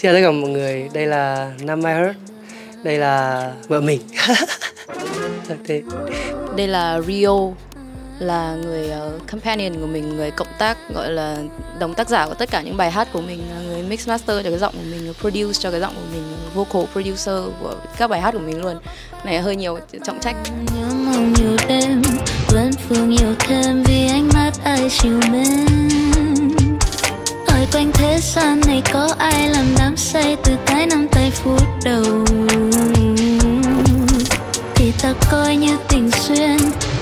Xin chào tất cả mọi người, đây là Nam Mai Heart, đây là vợ mình. Đây là Rio, là người uh, companion của mình, người cộng tác gọi là đồng tác giả của tất cả những bài hát của mình, người mix master cho cái giọng của mình, produce cho cái giọng của mình, vocal producer của các bài hát của mình luôn. Này hơi nhiều trọng trách. Nhớ mong nhiều đêm, vẫn phương nhiều thêm vì ánh mắt ai chiều mến quanh thế gian này có ai làm đám say từ cái năm tay phút đầu? Thì ta coi như tình duyên,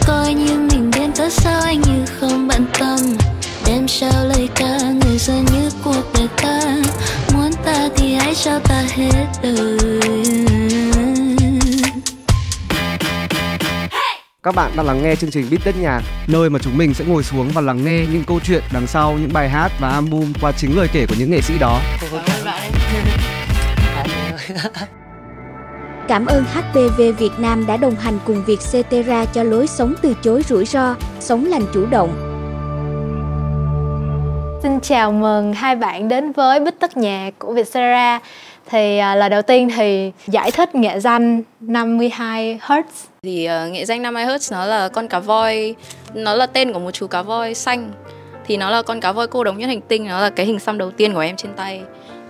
coi như mình đến cớ sao anh như không bận tâm. Đem trao lời ca, người dân như cuộc đời ta. Muốn ta thì hãy cho ta hết đời. Các bạn đang lắng nghe chương trình Bít Đất Nhạc, nơi mà chúng mình sẽ ngồi xuống và lắng nghe những câu chuyện đằng sau những bài hát và album qua chính lời kể của những nghệ sĩ đó. Cảm ơn HPV Việt Nam đã đồng hành cùng việc Cetera cho lối sống từ chối rủi ro, sống lành chủ động. Xin chào mừng hai bạn đến với Bích Tất Nhạc của Vietcetera thì uh, lời đầu tiên thì giải thích nghệ danh 52 Hz thì uh, nghệ danh 52 Hz nó là con cá voi. Nó là tên của một chú cá voi xanh. Thì nó là con cá voi cô độc nhất hành tinh. Nó là cái hình xăm đầu tiên của em trên tay.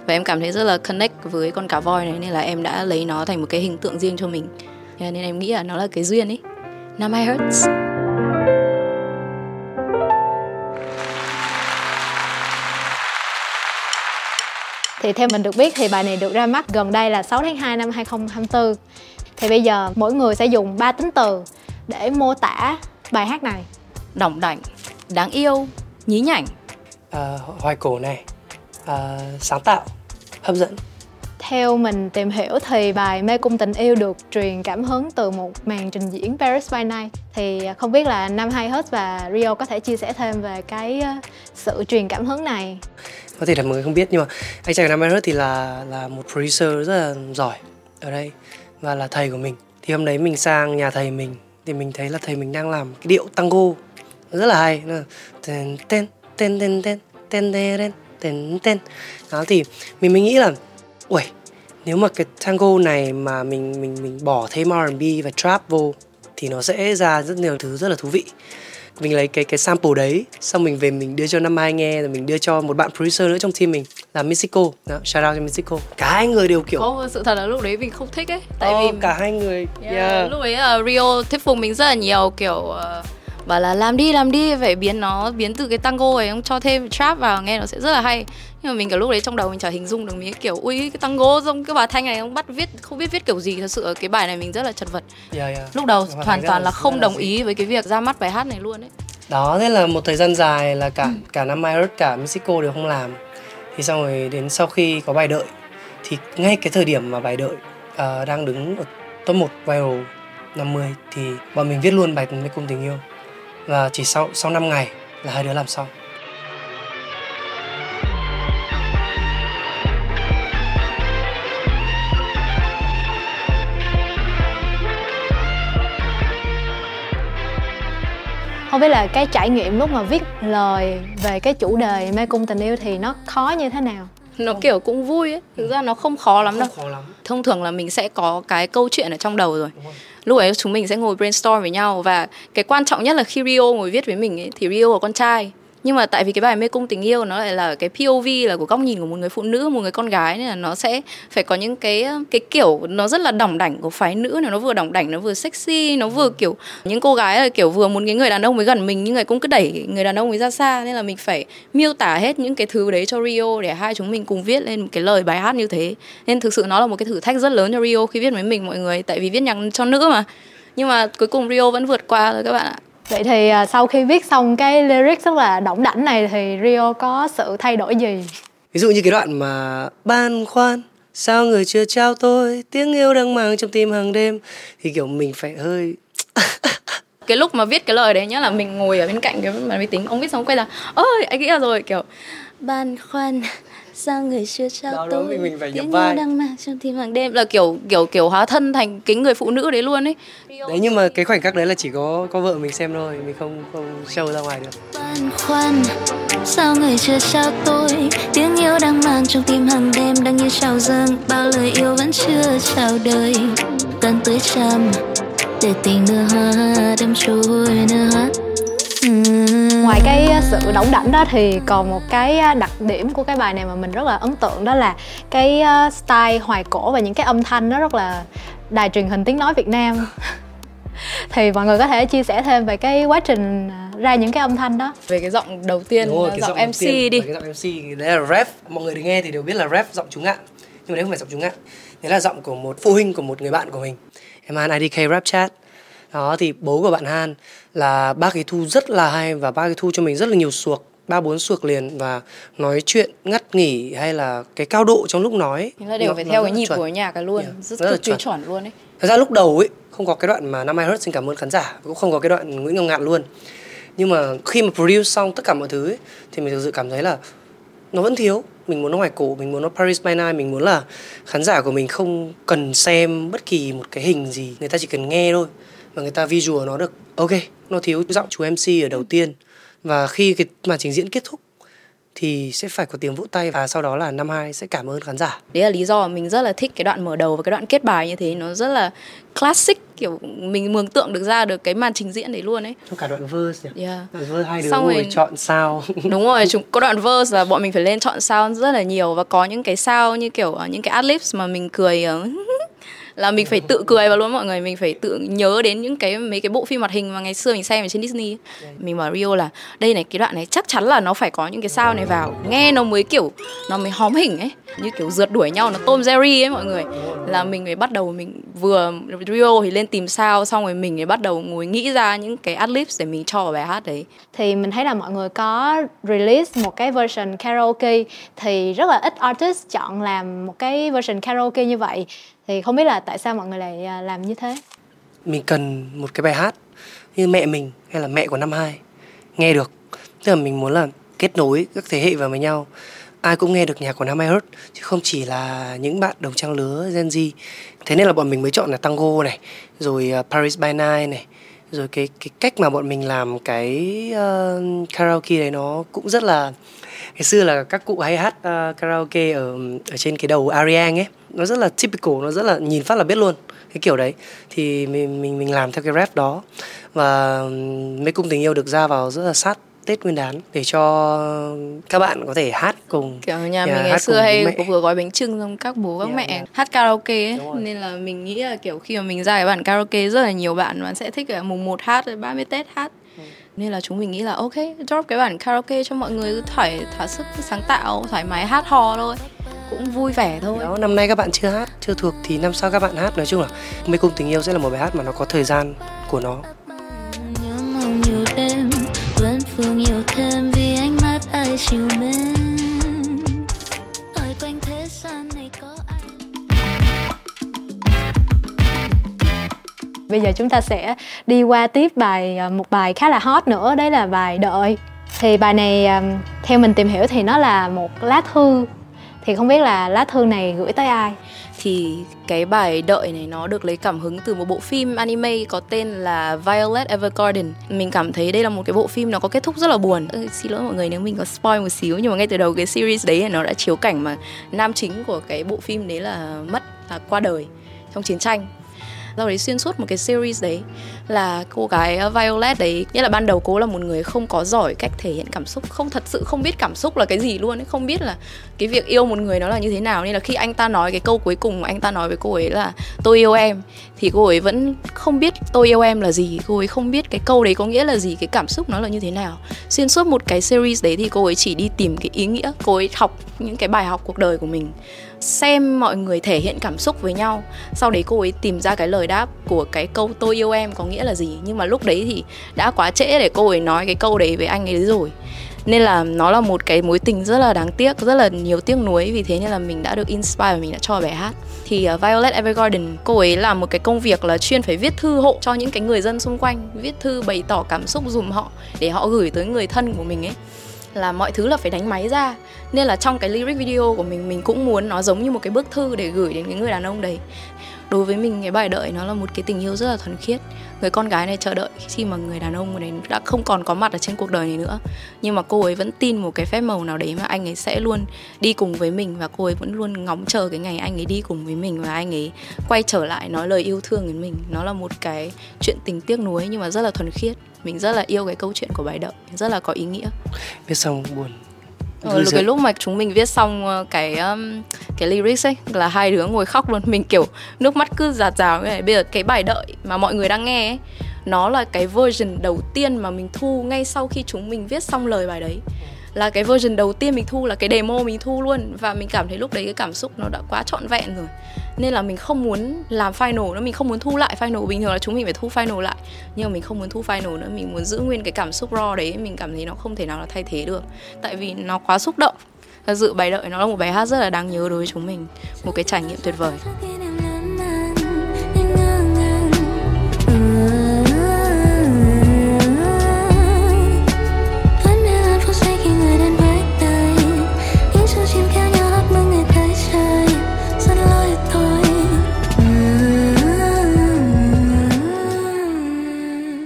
Và em cảm thấy rất là connect với con cá voi này nên là em đã lấy nó thành một cái hình tượng riêng cho mình. Ờ, nên em nghĩ là nó là cái duyên ấy. 52 Hz Thì theo mình được biết thì bài này được ra mắt gần đây là 6 tháng 2 năm 2024 thì bây giờ mỗi người sẽ dùng 3 tính từ để mô tả bài hát này. Đỏng đảnh, đáng yêu, nhí nhảnh. À, Hoài cổ này, à, sáng tạo, hấp dẫn. Theo mình tìm hiểu thì bài Mê cung tình yêu được truyền cảm hứng từ một màn trình diễn Paris by Night. Thì không biết là năm hai hết và Rio có thể chia sẻ thêm về cái ờ, sự truyền cảm hứng này. Có thể là mọi người không biết nhưng mà anh trai của năm hai thì là là một producer rất là giỏi ở đây và là thầy của mình. Thì hôm đấy mình sang nhà thầy mình, thì mình thấy là thầy mình đang làm cái điệu tango. Rất là hay. Tên tên tên tên tên tên tên tên tên đó, thì mình mới nghĩ là ui nếu mà cái tango này mà mình mình mình bỏ thêm R&B và trap vô, thì nó sẽ ra rất nhiều thứ rất là thú vị. Mình lấy cái cái sample đấy, xong mình về mình đưa cho năm hai nghe, rồi mình đưa cho một bạn producer nữa trong team mình là Mexico. Đó, shout out cho Mexico. Cả hai người đều kiểu có sự thật là lúc đấy mình không thích ấy. Tại oh, vì cả hai người yeah, yeah. lúc đấy uh, Rio thuyết phục mình rất là nhiều kiểu uh, bảo là làm đi làm đi phải biến nó biến từ cái tango ấy ông cho thêm trap vào nghe nó sẽ rất là hay. Nhưng mà mình kiểu lúc đấy trong đầu mình chả hình dung được mình kiểu ui cái tango giống cái bà thanh này ông bắt viết không biết viết kiểu gì. Thật sự cái bài này mình rất là chật vật. Yeah, yeah. lúc đầu hoàn toàn là không đồng ý với cái việc ra mắt bài hát này luôn ấy. Đó thế là một thời gian dài là cả ừ. cả năm mai cả Mexico đều không làm thì xong rồi đến sau khi có bài đợi thì ngay cái thời điểm mà bài đợi uh, đang đứng ở top 1 viral 50 thì bọn mình viết luôn bài cùng Tình Yêu. Và chỉ sau sau 5 ngày là hai đứa làm xong. Không biết là cái trải nghiệm lúc mà viết lời về cái chủ đề mê cung tình yêu thì nó khó như thế nào? Nó kiểu cũng vui ấy. Thực ra nó không khó lắm đâu. Khó lắm. thông thường là mình sẽ có cái câu chuyện ở trong đầu rồi. Lúc ấy chúng mình sẽ ngồi brainstorm với nhau và cái quan trọng nhất là khi Rio ngồi viết với mình ấy, thì Rio là con trai nhưng mà tại vì cái bài mê cung tình yêu nó lại là cái POV là của góc nhìn của một người phụ nữ, một người con gái, nên là nó sẽ phải có những cái cái kiểu nó rất là đỏng đảnh của phái nữ này, nó vừa đỏng đảnh, nó vừa sexy, nó vừa kiểu những cô gái là kiểu vừa muốn cái người đàn ông mới gần mình, nhưng người cũng cứ đẩy người đàn ông ấy ra xa, nên là mình phải miêu tả hết những cái thứ đấy cho Rio để hai chúng mình cùng viết lên một cái lời bài hát như thế. Nên thực sự nó là một cái thử thách rất lớn cho Rio khi viết với mình, mọi người, tại vì viết nhạc cho nữ mà. Nhưng mà cuối cùng Rio vẫn vượt qua rồi các bạn ạ. Vậy thì à, sau khi viết xong cái lyrics rất là động đảnh này thì Rio có sự thay đổi gì? Ví dụ như cái đoạn mà ban khoan Sao người chưa trao tôi tiếng yêu đang mang trong tim hàng đêm Thì kiểu mình phải hơi cái lúc mà viết cái lời đấy nhá là mình ngồi ở bên cạnh cái máy tính ông viết xong quay ra ơi anh nghĩ ra rồi kiểu ban khoan sao người chưa trao đó, tôi mình, mình phải tiếng vai. đang mang trong tim hàng đêm là kiểu kiểu kiểu hóa thân thành cái người phụ nữ đấy luôn ấy. Đấy nhưng mà cái khoảnh khắc đấy là chỉ có có vợ mình xem thôi mình không không show ra ngoài được. Băn khoăn sao người chưa trao tôi? Tiếng yêu đang mang trong tim hàng đêm đang như trào dâng. Bao lời yêu vẫn chưa chào đời. Cần tới trăm để tình nở hoa đâm trôi nở hoa ngoài cái sự đỏng đảnh đó thì còn một cái đặc điểm của cái bài này mà mình rất là ấn tượng đó là cái style hoài cổ và những cái âm thanh nó rất là đài truyền hình tiếng nói Việt Nam. Thì mọi người có thể chia sẻ thêm về cái quá trình ra những cái âm thanh đó. Về cái giọng đầu tiên Đúng rồi, là cái giọng đầu MC tiên đi. cái giọng MC đấy là rap. Mọi người nghe thì đều biết là rap giọng trúng ngạn nhưng mà đấy không phải giọng trúng ngạn đấy là giọng của một phụ huynh của một người bạn của mình. Em Han IDK rap chat đó thì bố của bạn Han là bác ấy thu rất là hay và bác ấy thu cho mình rất là nhiều suộc ba bốn suộc liền và nói chuyện ngắt nghỉ hay là cái cao độ trong lúc nói. Thế là đều nó- phải theo cái nhịp chuẩn. của nhạc cái luôn Yeah, rất, rất là cực chuẩn. chuẩn luôn ấy. Thật ra lúc đầu ấy không có cái đoạn mà năm Hurt xin cảm ơn khán giả cũng không có cái đoạn Nguyễn Ngọc Ngạn luôn. Nhưng mà khi mà produce xong tất cả mọi thứ ấy, thì mình thực sự cảm thấy là nó vẫn thiếu. Mình muốn nó ngoài cổ mình muốn nó Paris by Night mình muốn là khán giả của mình không cần xem bất kỳ một cái hình gì người ta chỉ cần nghe thôi và người ta visual nó được ok nó thiếu giọng chú MC ở đầu tiên. Và khi cái màn trình diễn kết thúc thì sẽ phải có tiếng vỗ tay và sau đó là năm hai sẽ cảm ơn khán giả. Đấy là lý do mình rất là thích cái đoạn mở đầu và cái đoạn kết bài như thế. Nó rất là classic kiểu mình mường tượng được ra được cái màn trình diễn đấy luôn ấy. Trong cả đoạn verse nhỉ? yeah. đoạn verse hai đứa Xong ngồi rồi- chọn sao. Đúng rồi chúng có đoạn verse là bọn mình phải lên chọn sound rất là nhiều. Và có những cái sound như kiểu ờ, những cái adlibs mà mình cười ờ, là mình phải tự cười vào luôn mọi người. Mình phải tự nhớ đến những cái mấy cái bộ phim hoạt hình mà ngày xưa mình xem ở trên Disney ấy. mình bảo Rio là đây này cái đoạn này chắc chắn là nó phải có những cái sound này vào. Nghe nó mới kiểu nó mới hóm hình ấy như kiểu rượt đuổi nhau nó Tom Jerry ấy mọi người. Là mình mới bắt đầu mình vừa Rio thì lên tìm sao xong rồi mình mới bắt đầu ngồi nghĩ ra những cái adlibs để mình cho vào bài hát đấy. Thì mình thấy là mọi người có release một cái version karaoke thì rất là ít artist chọn làm một cái version karaoke như vậy thì không biết là tại sao mọi người lại à, làm như thế? Mình cần một cái bài hát như mẹ mình hay là mẹ của năm hai nghe được. Tức là mình muốn là kết nối các thế hệ vào với nhau. Ai cũng nghe được nhạc của năm hai hết chứ không chỉ là những bạn đồng trang lứa Gen Z. Thế nên là bọn mình mới chọn là tango này rồi à, Paris by Night này rồi cái cái cách mà bọn mình làm cái uh, karaoke đấy nó cũng rất là ngày xưa là các cụ hay hát uh, karaoke ở ở trên cái đầu Ariang ấy nó rất là typical nó rất là nhìn phát là biết luôn cái kiểu đấy thì mình mình mình làm theo cái rap đó và mê cung tình yêu được ra vào rất là sát Tết Nguyên đán để cho các bạn có thể hát cùng kiểu nhà mình ngày xưa hay mẹ. vừa gói bánh trưng xong các bố các Yeah, mẹ yeah. hát karaoke ấy nên là mình nghĩ là kiểu khi mà mình ra cái bản karaoke rất là nhiều bạn bạn sẽ thích ở mùng 1 hát rồi 30 Tết hát. Nên là chúng mình nghĩ là ok drop cái bản karaoke cho mọi người cứ thoải thỏa sức sáng tạo thoải mái hát hò thôi. Cũng vui vẻ thôi. Đó năm nay các bạn chưa hát chưa thuộc thì năm sau các bạn hát nói chung là mê cung tình yêu sẽ là một bài hát mà nó có thời gian của nó. Nhớ mong nhiều đêm vẫn phương nhiều thêm vì ánh mắt ai chiều mến bây giờ chúng ta sẽ đi qua tiếp bài ờ, một bài khá là hot nữa đấy là bài đợi thì bài này theo mình tìm hiểu thì nó là một lá thư thì không biết là lá thư này gửi tới ai thì cái bài đợi này nó được lấy cảm hứng từ một bộ phim anime có tên là Violet Evergarden. Mình cảm thấy đây là một cái bộ phim nó có kết thúc rất là buồn. Ừ, xin lỗi mọi người nếu mình có spoil một xíu nhưng mà ngay từ đầu cái series đấy nó đã chiếu cảnh mà nam chính của cái bộ phim đấy là mất là qua đời trong chiến tranh sau đấy xuyên suốt một cái series đấy là cô gái ờ, Violet đấy, nghĩa là ban đầu cô là một người không có giỏi, cách thể hiện cảm xúc, không, thật sự không biết cảm xúc là cái gì luôn ấy, không biết là cái việc yêu một người nó là như thế nào. Nên là khi anh ta nói cái câu cuối cùng mà anh ta nói với cô ấy là tôi yêu em thì cô ấy vẫn không biết tôi yêu em là gì. Cô ấy không biết cái câu đấy có nghĩa là gì, cái cảm xúc nó là như thế nào. Xuyên suốt một cái series đấy thì cô ấy chỉ đi tìm cái ý nghĩa, cô ấy học những cái bài học cuộc đời của mình xem mọi người thể hiện cảm xúc với nhau. Sau đấy cô ấy tìm ra cái lời đáp của cái câu tôi yêu em có nghĩa là gì? Nhưng mà lúc đấy thì đã quá trễ để cô ấy nói cái câu đấy với anh ấy rồi. Nên là nó là một cái mối tình rất là đáng tiếc rất là nhiều tiếc nuối. Vì thế nên là mình đã được inspire và mình đã cho bài hát. Thì uh, Violet Evergarden cô ấy làm một cái công việc là chuyên phải viết thư hộ cho những cái người dân xung quanh viết thư bày tỏ cảm xúc dùm họ để họ gửi tới người thân của mình ấy là mọi thứ là phải đánh máy ra. Nên là trong cái lyric video của mình mình cũng muốn nó giống như một cái bức thư để gửi đến cái người đàn ông đấy đối với mình, cái bài đợi nó là một cái tình yêu rất là thuần khiết. Người con gái này chờ đợi khi mà người đàn ông này đã không còn có mặt ở trên cuộc đời này nữa. Nhưng mà cô ấy vẫn tin một cái phép màu nào đấy mà anh ấy sẽ luôn đi cùng với mình và cô ấy vẫn luôn ngóng chờ cái ngày anh ấy đi cùng với mình và anh ấy quay trở lại nói lời yêu thương đến mình. Nó là một cái chuyện tình tiếc nuối nhưng mà rất là thuần khiết. Mình rất là yêu cái câu chuyện của bài đợi, rất là có ý nghĩa. Biết xong buồn. Ờ, cái lúc mà chúng mình viết xong ờ, cái um, cái lyrics ấy là hai đứa ngồi khóc luôn. Mình kiểu nước mắt cứ giạt rào như này. Bây giờ cái bài đợi mà mọi người đang nghe ấy nó là cái version đầu tiên mà mình thu ngay sau khi chúng mình viết xong lời bài đấy là cái version đầu tiên mình thu, là cái demo mình thu luôn. Và mình cảm thấy lúc đấy cái cảm xúc nó đã quá trọn vẹn rồi. Nên là mình không muốn làm final nữa, mình không muốn thu lại final. Bình thường là chúng mình phải thu final lại. Nhưng mà mình không muốn thu final nữa, mình muốn giữ nguyên cái cảm xúc raw đấy. Mình cảm thấy nó không thể nào là thay thế được. Tại vì nó quá xúc động. Thật sự bài đợi nó là một bài hát rất là đáng nhớ đối với chúng mình. Một cái trải nghiệm tuyệt vời.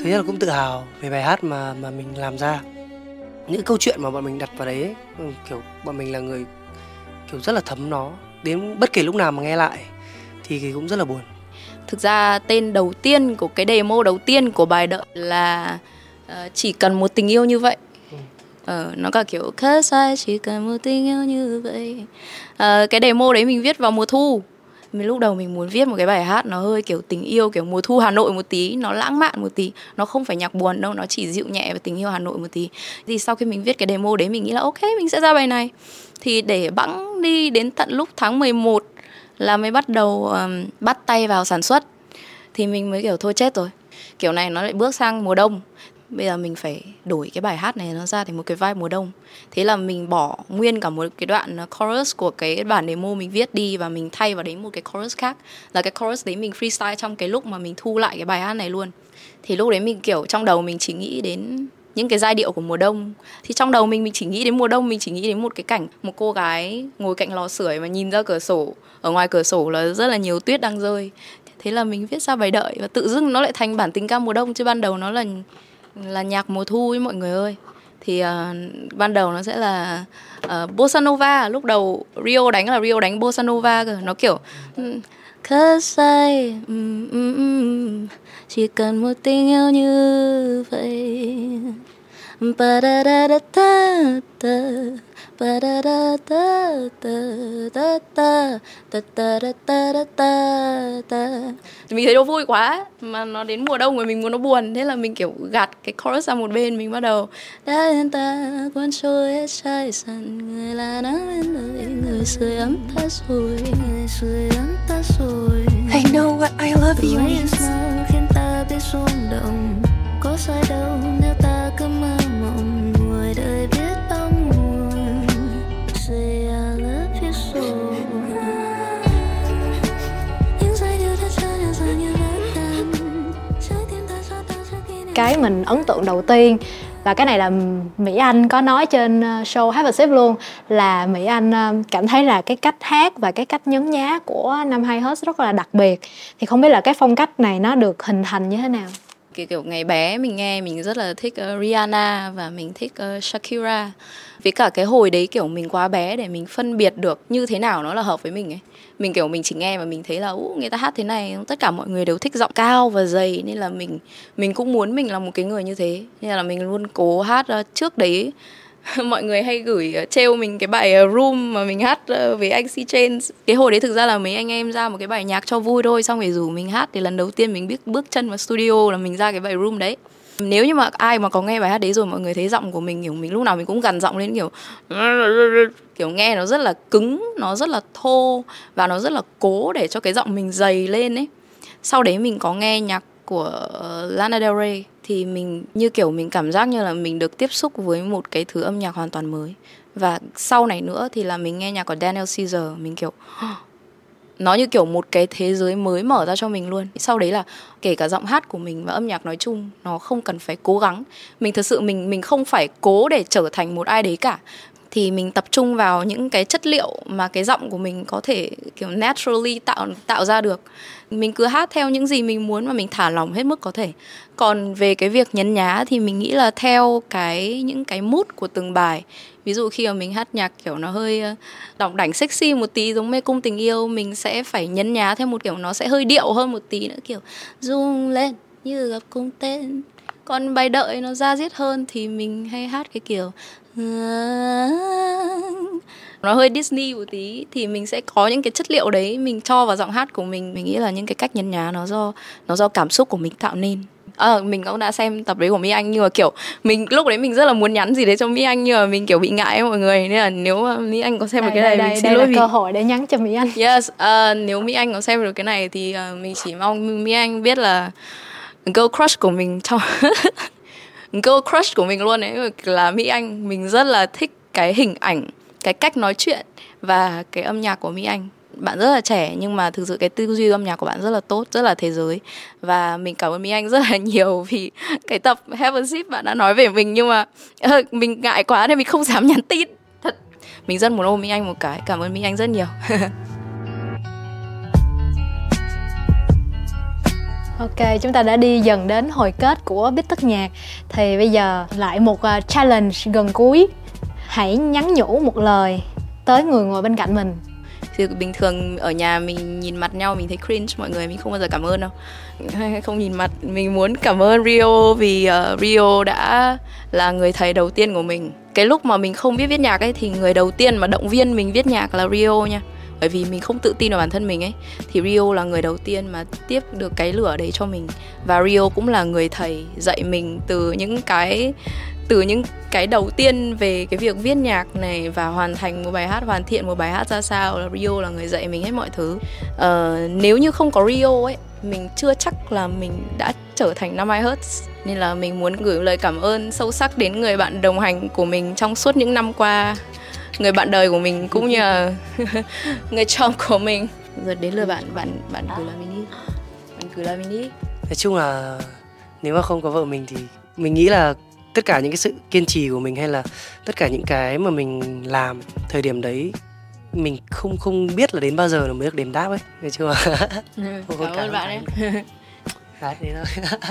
Nhất là cũng tự hào về bài hát mà mà mình làm ra. Những câu chuyện mà bọn mình đặt vào đấy ấy, ừ, kiểu bọn mình là người kiểu rất là thấm nó. Đến bất kể lúc nào mà nghe lại thì, thì cũng rất là buồn. Thực ra tên đầu tiên của cái demo đầu tiên của bài đợi là uh, chỉ cần một tình yêu như vậy. Ờ, nó cả kiểu cause I chỉ cần một tình yêu như vậy. Uh, cái demo đấy mình viết vào mùa thu mình lúc đầu mình muốn viết một cái bài hát nó hơi kiểu tình yêu kiểu mùa thu Hà Nội một tí nó lãng mạn một tí nó không phải nhạc buồn đâu nó chỉ dịu nhẹ về tình yêu Hà Nội một tí. Thì sau khi mình viết cái demo đấy mình nghĩ là ok mình sẽ ra bài này. Thì để bẵng đi đến tận lúc tháng 11 là mới bắt đầu um, bắt tay vào sản xuất. Thì mình mới kiểu thôi chết rồi. Kiểu này nó lại bước sang mùa đông bây giờ mình phải đổi cái bài hát này nó ra thành một cái vai mùa đông. Thế là mình bỏ nguyên cả một cái đoạn ờ, chorus của cái bản demo mình viết đi và mình thay vào đấy một cái chorus khác. Là cái chorus đấy mình freestyle trong cái lúc mà mình thu lại cái bài hát này luôn. Thì lúc đấy mình, kiểu, trong đầu mình chỉ nghĩ đến những cái giai điệu của mùa đông. Thì trong đầu mình mình chỉ nghĩ đến mùa đông, mình chỉ nghĩ đến một cái cảnh, một cô gái ngồi cạnh lò sưởi và nhìn ra cửa sổ. Ở ngoài cửa sổ là rất là nhiều tuyết đang rơi. Thế là mình viết ra bài đợi và tự dưng nó lại thành bản tình ca mùa đông, chứ ban đầu nó là là nhạc mùa thu ấy mọi người ơi. Thì uh, ban đầu nó sẽ là uh, bossa nova lúc đầu Rio đánh là Rio đánh bossa nova cơ. Nó kiểu cause I um, um, um, chỉ cần một tình yêu như vậy ba da da da da da ba da da da da da da da da da da da da mình thấy nó vui quá mà nó đến mùa đông rồi mình muốn nó buồn thế là mình kiểu gạt cái chorus sang một bên mình bắt đầu. Đã đến ta cuốn trôi hết trái sàn người là nắng bên đời người sưởi ấm ta rồi người sưởi ấm ta rồi. I know what I love you means khiến ta biết rung động có sai đâu cái mình ấn tượng đầu tiên. Và cái này là Mỹ Anh có nói trên ờ, show Have a Sip luôn, là Mỹ Anh ờ, cảm thấy là cái cách hát và cái cách nhấn nhá của năm hai Hết rất là đặc biệt. Thì không biết là cái phong cách này nó được hình thành như thế nào? Kiểu, kiểu ngày bé mình nghe mình rất là thích uh, Rihanna và mình thích uh, Shakira. Với cả cái hồi đấy kiểu mình quá bé để mình phân biệt được như thế nào nó là hợp với mình ấy. Mình kiểu mình chỉ nghe và mình thấy là uh, người ta hát thế này tất cả mọi người đều thích giọng cao và dày. Nên là mình mình cũng muốn mình là một cái người như thế. Nên là mình luôn cố hát uh, trước đấy mọi người hay gửi ờ, trêu mình cái bài ờ, Room mà mình hát ờ, với anh C chains cái hồi đấy thực ra là mấy anh em ra một cái bài nhạc cho vui thôi, xong rồi rủ mình hát. Thì lần đầu tiên mình biết bước chân vào studio là mình ra cái bài Room đấy. Nếu như mà ai mà có nghe bài hát đấy rồi, mọi người thấy giọng của mình, kiểu, mình lúc nào mình cũng gằn giọng lên, kiểu kiểu nghe nó rất là cứng, nó rất là thô và nó rất là cố để cho cái giọng mình dày lên ấy. Sau đấy mình có nghe nhạc của Lana Del Rey thì mình, như kiểu mình cảm giác như là mình được tiếp xúc với một cái thứ âm nhạc hoàn toàn mới. Và sau này nữa thì là mình nghe nhạc của Daniel Caesar, mình kiểu, nó như kiểu một cái thế giới mới mở ra cho mình luôn. Sau đấy là kể cả giọng hát của mình và âm nhạc nói chung, nó không cần phải cố gắng. Mình thật sự mình mình không phải cố để trở thành một ai đấy cả thì mình tập trung vào những cái chất liệu mà cái giọng của mình có thể kiểu naturally tạo tạo ra được. Mình cứ hát theo những gì mình muốn và mình thả lỏng hết mức có thể. Còn về cái việc nhấn nhá thì mình nghĩ là theo cái những cái mood của từng bài. Ví dụ khi mà mình hát nhạc kiểu nó hơi ờ, đỏng đảnh sexy một tí giống mê cung tình yêu mình sẽ phải nhấn nhá theo một kiểu nó sẽ hơi điệu hơn một tí nữa kiểu rung lên như gặp cung tên còn bài đợi nó ra diết hơn. Thì mình hay hát cái kiểu nó hơi Disney một tí thì mình sẽ có những cái chất liệu đấy mình cho vào giọng hát của mình. Mình nghĩ là những cái cách nhấn nhá nó do nó do cảm xúc của mình tạo nên. À, mình cũng đã xem tập đấy của Mỹ Anh nhưng mà kiểu mình lúc đấy mình rất là muốn nhắn gì đấy cho Mỹ Anh nhưng mà mình kiểu bị ngại mọi người. Nên là nếu mà Mỹ Anh có xem đây, được cái này đây, mình xin đây lỗi là vì cơ hội để nhắn cho Mỹ Anh. Yes uh, nếu Mỹ Anh có xem được cái này thì uh, mình chỉ mong Mỹ Anh biết là girl crush của mình trong girl crush của mình luôn ấy. Là Mỹ Anh, mình rất là thích cái hình ảnh, cái cách nói chuyện và cái âm nhạc của Mỹ Anh. Bạn rất là trẻ, nhưng mà thực sự cái tư duy âm nhạc của bạn rất là tốt, rất là thế giới. Và mình cảm ơn Mỹ Anh rất là nhiều vì cái tập Heaven Ship bạn đã nói về mình. Nhưng mà ờ, mình ngại quá nên mình không dám nhắn tin. Thật, mình rất muốn ôm Mỹ Anh một cái. Cảm ơn Mỹ Anh rất nhiều. Ok, chúng ta đã đi dần đến hồi kết của Bít Tất Nhạc. Thì bây giờ lại một à, challenge gần cuối. Hãy nhắn nhủ một lời tới người ngồi bên cạnh mình. Thì bình thường ở nhà mình nhìn mặt nhau mình thấy cringe mọi người mình không bao giờ cảm ơn đâu. Không nhìn mặt mình muốn cảm ơn Rio vì uh, Rio đã là người thầy đầu tiên của mình. Cái lúc mà mình không biết viết nhạc ấy thì người đầu tiên mà động viên mình viết nhạc là Rio nha bởi vì mình không tự tin vào bản thân mình ấy. Thì Rio là người đầu tiên mà tiếp được cái lửa đấy cho mình. Và Rio cũng là người thầy dạy mình từ những cái từ những cái đầu tiên về cái việc viết nhạc này và hoàn thành một bài hát hoàn thiện một bài hát ra sao. Là Rio là người dạy mình hết mọi thứ. Uh, nếu như không có Rio ấy mình chưa chắc là mình đã trở thành năm Hertz. Nên là mình muốn gửi lời cảm ơn sâu sắc đến người bạn đồng hành của mình trong suốt những năm qua người bạn đời của mình cũng như là người chồng của mình. Rồi đến lượt bạn bạn bạn gửi lời mình đi. Bạn gửi lời mình đi. Nói chung là nếu mà không có vợ mình thì mình nghĩ là tất cả những cái sự kiên trì của mình hay là tất cả những cái mà mình làm thời điểm đấy mình không không biết là đến bao giờ mới được đền đáp ấy. Nghe chưa? Ừ, cảm ơn bạn ấy Đấy, thế thôi.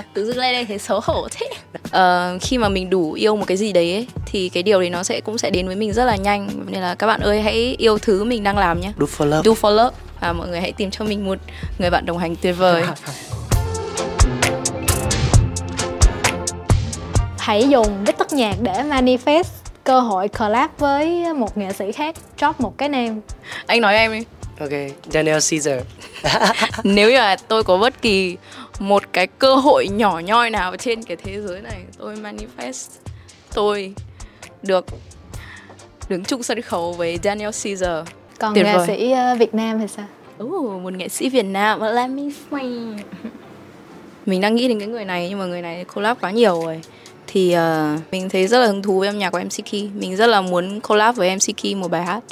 tự dưng lên đây thấy xấu hổ thế. Uh, khi mà mình đủ yêu một cái gì đấy ấy, thì cái điều đấy nó sẽ cũng sẽ đến với mình rất là nhanh. Nên là các bạn ơi hãy yêu thứ mình đang làm nhé. Do for love. Do for love. Và mọi người hãy tìm cho mình một người bạn đồng hành tuyệt vời. Hãy dùng Bít Tất Nhạc để manifest cơ hội collab với một nghệ sĩ khác. Drop một cái name. Anh nói em đi. Ok Daniel Caesar. Nếu như là tôi có bất kỳ một cái cơ hội nhỏ nhoi nào trên cái thế giới này. Tôi manifest tôi được đứng chung sân khấu với Daniel Caesar. Còn Tuyệt nghệ vời. sĩ ờ, Việt Nam thì sao? Ooh, một nghệ sĩ Việt Nam. Let me think. mình đang nghĩ đến cái người này nhưng mà người này collab quá nhiều rồi. Thì uh, mình thấy rất là hứng thú với âm nhạc của MC Key. Mình rất là muốn collab với MC Key một bài hát.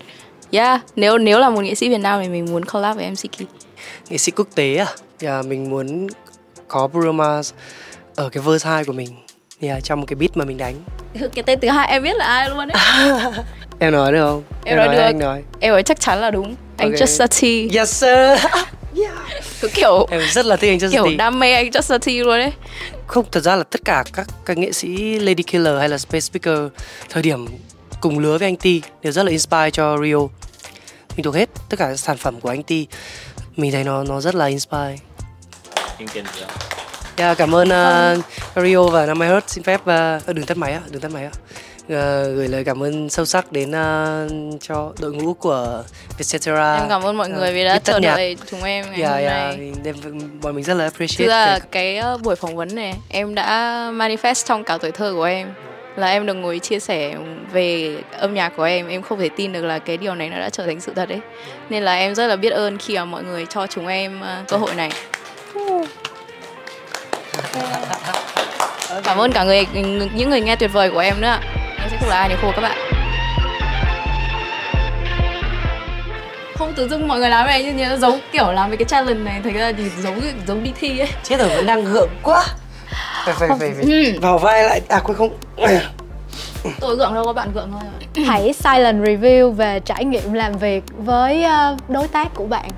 Yeah nếu nếu là một nghệ sĩ Việt Nam thì mình muốn collab với MC Key. Nghệ sĩ quốc tế à? Yeah, mình muốn có Bruno Mars ở cái verse 2 của mình. Yeah, trong một cái beat mà mình đánh. Cái tên thứ hai em biết là ai luôn đấy em nói được không? Em nói nói được. anh nói. Em nói chắc chắn là đúng. Anh Ok. Just Sati yes sir. Cứ kiểu em rất là thích anh kiểu Justin đam mê anh Just Sati luôn đấy không thật ra là tất cả các các nghệ sĩ Lady Killer hay là Space Speaker thời điểm cùng lứa với anh T đều rất là inspire cho Rio. Mình thuộc hết tất cả các sản phẩm của anh T. Mình thấy nó nó rất là inspire yeah, cảm ơn uh, Rio và Nam Hertz xin phép uh, đừng tắt máy á đừng tắt máy á uh, gửi lời cảm ơn sâu sắc đến uh, cho đội ngũ của Vietcetera. Em cảm ơn mọi người vì đã chờ nhạc. đợi chúng em ngày yeah, hôm yeah, nay. mình- đem- bọn mình rất là appreciate Thực ra cái- ờ, buổi phỏng vấn này em đã manifest trong cả tuổi thơ của em. Là em được ngồi chia sẻ về âm nhạc của em em không thể tin được là cái điều này nó đã trở thành sự thật đấy nên là em rất là biết ơn khi mà mọi người cho chúng em ờ, cơ hội này cảm ơn cả người những người nghe tuyệt vời của em nữa. Ạ. em sẽ không là ai nếu không các bạn. Không tự dưng mọi người làm này như như giống kiểu làm mấy cái challenge này thấy ra thì giống giống đi thi ấy. Chết rồi vẫn đang gượng quá. Phải phải phải, phải. Ừ. vào vai lại à quên không. Tôi gượng đâu có bạn gượng thôi hãy silent review về trải nghiệm làm việc với ờ, đối tác của bạn